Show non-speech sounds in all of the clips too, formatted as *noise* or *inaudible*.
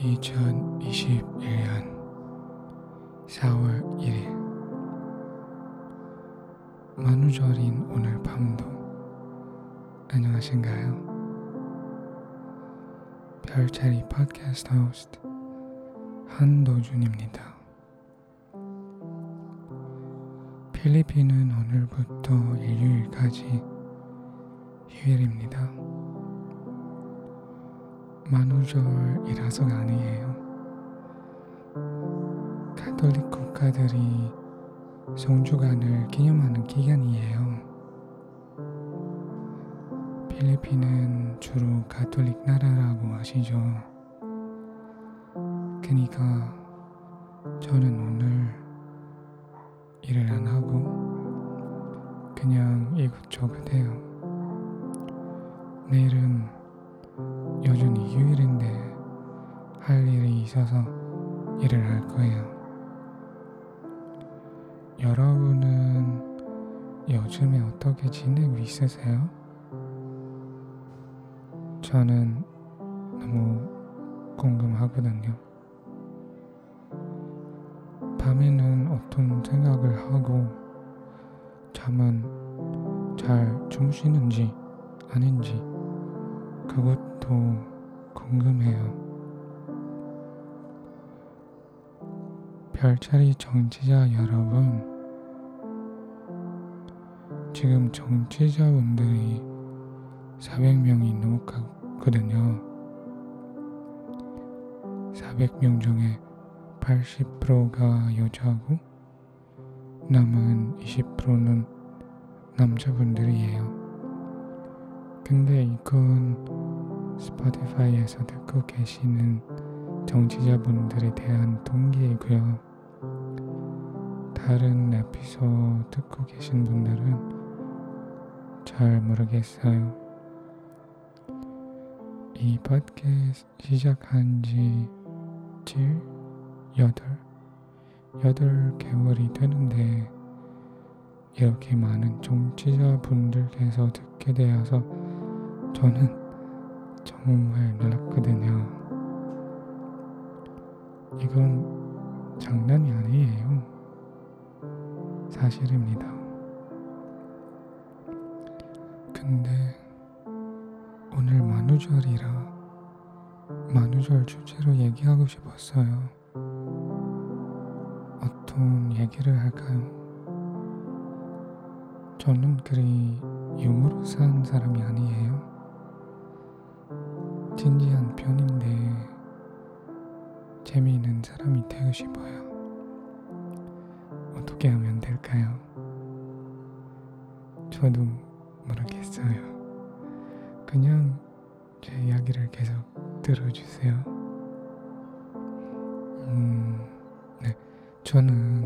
2021년 4월 1일 만우절인 오늘 밤도 안녕하신가요? 별자리 팟캐스트 호스트 한도준입니다. 필리핀은 오늘부터 일요일까지 휴일입니다. 만우절이라서가 아니에요. 가톨릭 국가들이 성주간을 기념하는 기간이에요. 필리핀은 주로 가톨릭 나라라고 아시죠? 그니까 저는 오늘 일을 안 하고 그냥 이것저것 해요. 내일은 여전히 휴일인데 할 일이 있어서 일을 할 거예요. 여러분은 요즘에 어떻게 지내고 있으세요? 저는 너무 궁금하거든요. 밤에는 어떤 생각을 하고 잠은 잘 주무시는지 아닌지 그것도 궁금해요. 별자리 정치자 여러분, 지금 정치자분들이 400명이 넘어가거든요. 400명 중에 80%가 여자고 남은 20%는 남자분들이에요. 근데 이건 스포티파이에서 듣고 계시는 정치자분들에 대한 동기이고요. 다른 에피소드 듣고 계신 분들은 잘 모르겠어요. 이 팟캐스트 시작한 지 7, 8, 8개월이 되는데 이렇게 많은 정치자분들께서 듣게 되어서 저는 정말 놀랐거든요. 이건 장난이 아니에요. 사실입니다. 근데 오늘 만우절이라 만우절 주제로 얘기하고 싶었어요. 어떤 얘기를 할까요? 저는 그리 유머로 사는 사람이 아니에요. 진지한 편인데 재미있는 사람이 되고 싶어요. 어떻게 하면 될까요? 저도 모르겠어요. 그냥 제 이야기를 계속 들어주세요. 음, 네. 저는,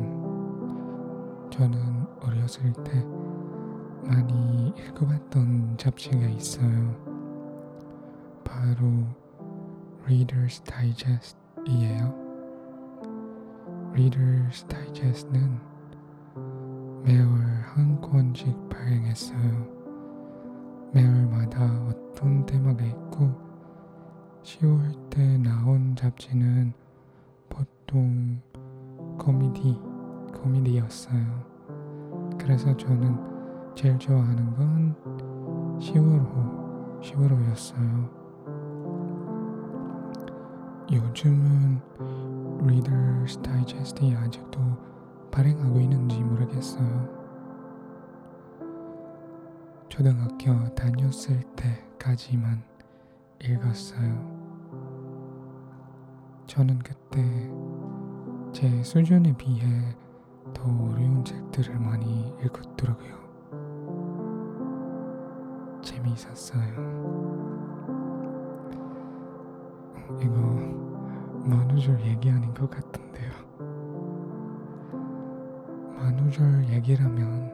저는 어렸을 때 많이 읽어봤던 잡지가 있어요. 바로 Reader's Digest이에요. Reader's Digest는 매월 한 권씩 발행했어요. 매월마다 어떤 테마가 있고 10월 때 나온 잡지는 보통 코미디, 코미디였어요. 그래서 저는 제일 좋아하는 건 10월 호, 10월 호였어요. 요즘은 Reader's Digest이 아직도 발행하고 있는지 모르겠어요. 초등학교 다녔을 때까지만 읽었어요. 저는 그때 제 수준에 비해 더 어려운 책들을 많이 읽었더라고요. 재미있었어요. 이거 만우절 얘기 아닌 것 같은데요. 만우절 얘기라면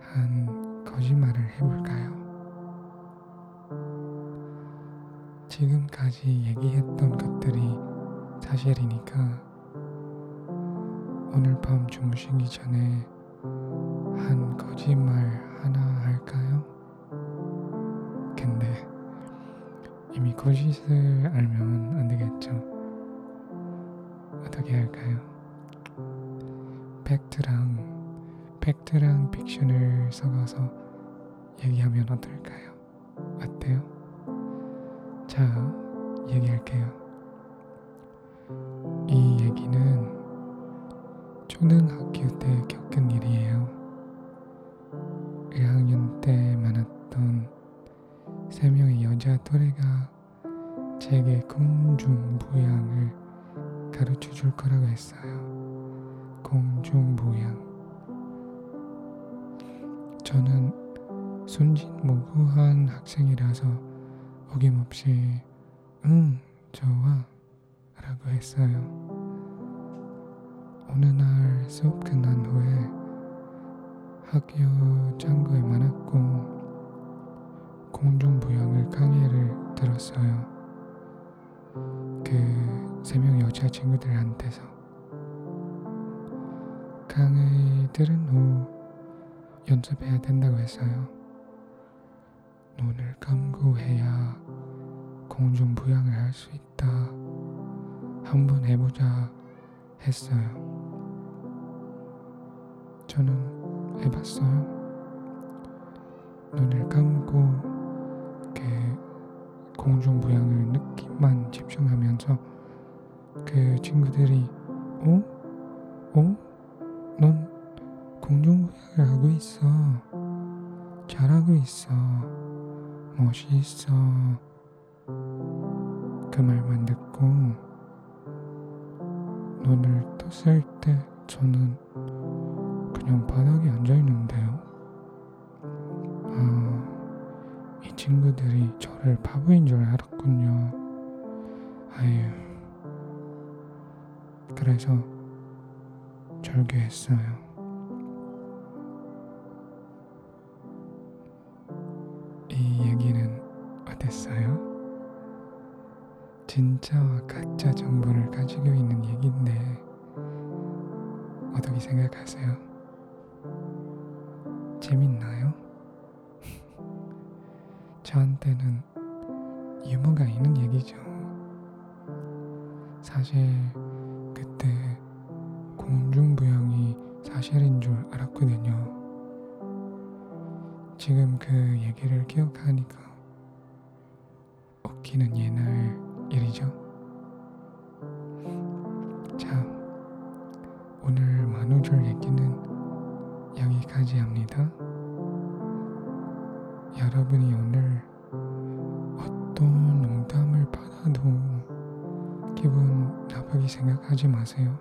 한 거짓말을 해볼까요? 지금까지 얘기했던 것들이 사실이니까 오늘 밤 주무시기 전에 한 거짓말 미 거짓을 알면 안 되겠죠. 어떻게 할까요? 팩트랑 팩트랑 픽션을 섞어서 얘기하면 어떨까요? 어때요? 자, 얘기할게요. 이 얘기는 초등학교 때 겪은 일이에요. 1학년 때 만났던 세 명의 여자 또래가 공중부양을 가르쳐 줄 거라고 했어요. 공중부양. 저는 순진무구한 학생이라서 어김없이 응, 좋아 라고 했어요. 어느 날 수업 끝난 후에 학교 창고에 많았고 공중부양을 강의를 들었어요. 여자 친구들한테서 강의 들은 후 연습해야 된다고 했어요. 눈을 감고 해야 공중 부양을 할 수 있다. 한번 해보자 했어요. 저는 해봤어요. 눈을 감고 그 공중부양을 느낌만 집중하면서 그 친구들이 어? 어? 넌 공중부양을 하고 있어. 잘하고 있어. 멋있어. 그 말만 듣고 눈을 떴을 때 저는 그냥 바닥에 앉아 있는데요. 아, 이 친구들이 저를 바보인 줄 알았군요. 아유. 그래서 절규했어요. 이 얘기는 어땠어요? 진짜와 가짜 정보를 가지고 있는 얘기인데 어떻게 생각하세요? 재밌나요? *laughs* 저한테는 유머가 있는 얘기죠. 사실 그 때 공중부양이 사실인 줄 알았거든요. 지금 그 얘기를 기억하니까 웃기는 옛날 일이죠. 자, 오늘 만우절 얘기는 여기까지 합니다. 여러분이 오늘 생각하지 마세요.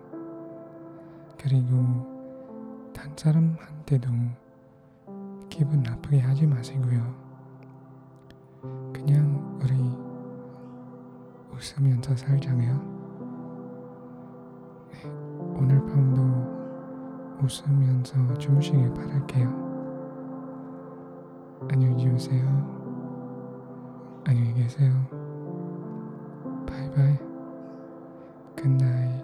그리고 단 사람한테도 기분 나쁘게 하지 마시고요. 그냥 우리 웃으면서 살자고요. 네, 오늘 밤도 웃으면서 주무시길 바랄게요. 안녕히 주무세요. 안녕히 계세요. 바이바이. Good night.